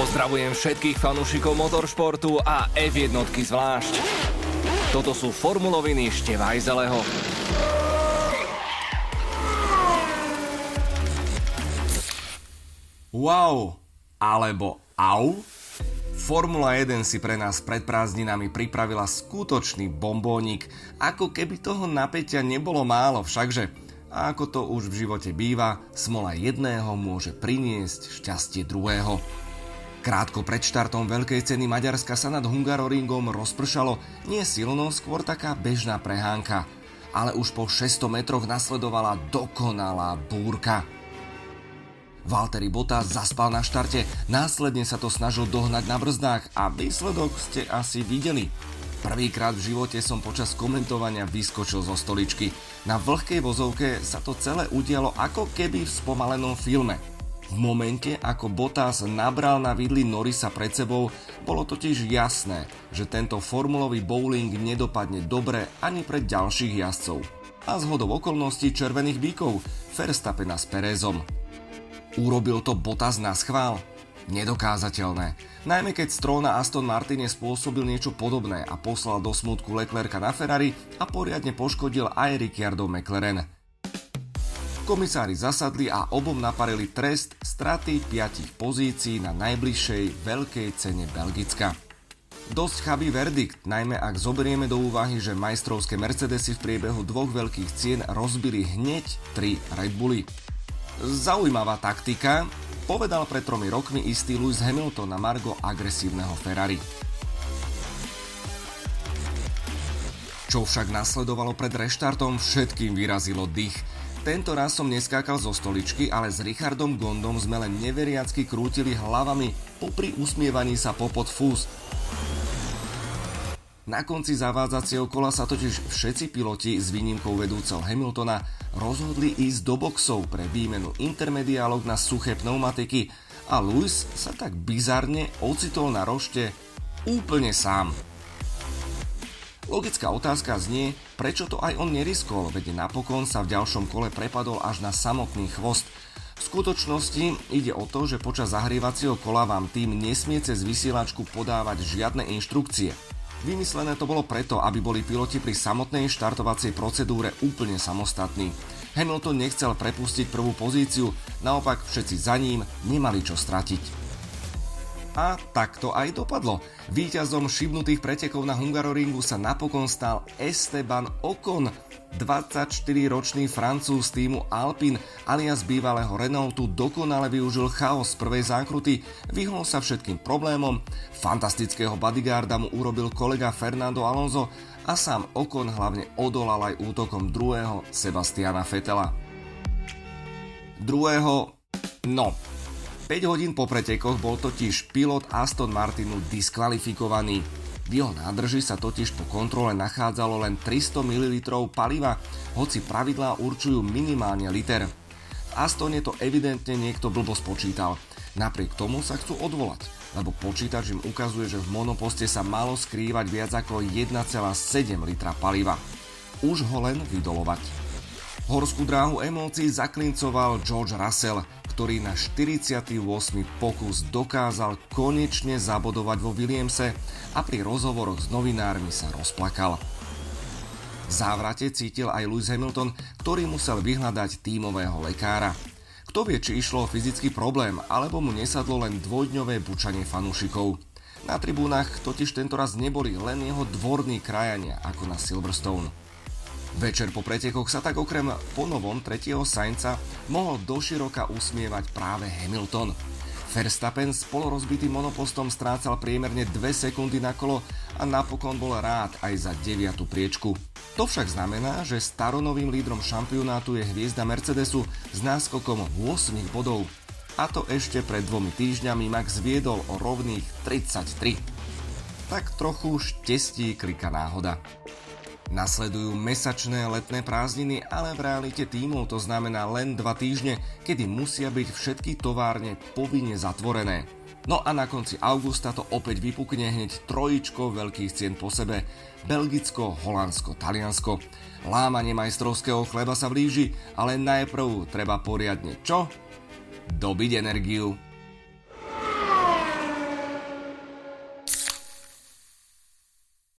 Pozdravujem všetkých fanúšikov motoršportu a F1 zvlášť. Toto sú formuloviny Števajzeleho. Wow, alebo au? Formula 1 si pre nás pred prázdninami pripravila skutočný bombónik, ako keby toho napätia nebolo málo všakže. A ako to už v živote býva, smola jedného môže priniesť šťastie druhého. Krátko pred štartom veľkej ceny Maďarska sa nad Hungaroringom rozpršalo nie silno, skôr taká bežná prehánka. Ale už po 600 metroch nasledovala dokonalá búrka. Valtteri Bottas zaspal na štarte, následne sa to snažil dohnať na brzdách a výsledok ste asi videli. Prvýkrát v živote som počas komentovania vyskočil zo stoličky. Na vlhkej vozovke sa to celé udialo ako keby v spomalenom filme – v momente, ako Bottas nabral na vidli Norisa pred sebou, bolo totiž jasné, že tento formulový bowling nedopadne dobre ani pre ďalších jazdcov. A z hodov okolností červených bíkov Verstappena s Perezom. Urobil to Bottas na schvál? Nedokázateľné. Najmä keď Strona Aston Martin spôsobil niečo podobné a poslal do smutku Leclerca na Ferrari a poriadne poškodil aj Ricciardo McLaren. Komisári zasadli a obom naparili trest straty 5 pozícií na najbližšej veľkej cene Belgicka. Dosť chabý verdikt, najmä ak zoberieme do úvahy, že majstrovské Mercedesy v priebehu dvoch veľkých cien rozbili hneď 3 Red Bully. Zaujímavá taktika, povedal pred tromi rokmi istý Lewis Hamilton na Margo agresívneho Ferrari. Čo však nasledovalo pred reštartom, všetkým vyrazilo dých. Tento raz som neskákal zo stoličky, ale s Richardom Gondom sme len neveriacky krútili hlavami popri usmievaní sa popod fús. Na konci zavádzacieho kola sa totiž všetci piloti s výnimkou vedúceho Hamiltona rozhodli ísť do boxov pre výmenu intermediálok na suché pneumatiky a Lewis sa tak bizarne ocitol na rošte úplne sám. Logická otázka znie, prečo to aj on neriskol, veď napokon sa v ďalšom kole prepadol až na samotný chvost. V skutočnosti ide o to, že počas zahrievacieho kola vám tým nesmie cez vysielačku podávať žiadne inštrukcie. Vymyslené to bolo preto, aby boli piloti pri samotnej štartovacej procedúre úplne samostatní. Hamilton nechcel prepustiť prvú pozíciu, naopak všetci za ním nemali čo stratiť. A tak to aj dopadlo. Výťazom šibnutých pretekov na Hungaroringu sa napokon stal Esteban Ocon, 24-ročný francúz týmu Alpine alias bývalého Renaultu dokonale využil chaos prvej zákruty, vyhol sa všetkým problémom, fantastického bodyguarda mu urobil kolega Fernando Alonso a sám Ocon hlavne odolal aj útokom druhého Sebastiana Fetela. Druhého, no, 5 hodín po pretekoch bol totiž pilot Aston Martinu diskvalifikovaný. V jeho nádrži sa totiž po kontrole nachádzalo len 300 ml paliva, hoci pravidlá určujú minimálne liter. V Astone to evidentne niekto blbo spočítal. Napriek tomu sa chcú odvolať, lebo počítač im ukazuje, že v monoposte sa malo skrývať viac ako 1,7 litra paliva. Už ho len vydolovať. Horskú dráhu emócií zaklincoval George Russell, ktorý na 48. pokus dokázal konečne zabodovať vo Williamse a pri rozhovoroch s novinármi sa rozplakal. Závrate cítil aj Lewis Hamilton, ktorý musel vyhľadať tímového lekára. Kto vie, či išlo o fyzický problém, alebo mu nesadlo len dvojdňové bučanie fanúšikov. Na tribúnach totiž tentoraz neboli len jeho dvorní krajania ako na Silverstone. Večer po pretekoch sa tak okrem ponovom tretieho Sainca mohol doširoka usmievať práve Hamilton. Verstappen s polorozbitým monopostom strácal priemerne 2 sekundy na kolo a napokon bol rád aj za 9. priečku. To však znamená, že staronovým lídrom šampionátu je hviezda Mercedesu s náskokom 8 bodov. A to ešte pred dvomi týždňami Max viedol o rovných 33. Tak trochu štestí klika náhoda. Nasledujú mesačné letné prázdniny, ale v realite tímov to znamená len dva týždne, kedy musia byť všetky továrne povinne zatvorené. No a na konci augusta to opäť vypukne hneď trojičko veľkých cien po sebe. Belgicko, Holandsko, Taliansko. Lámanie majstrovského chleba sa blíži, ale najprv treba poriadne čo? Dobiť energiu.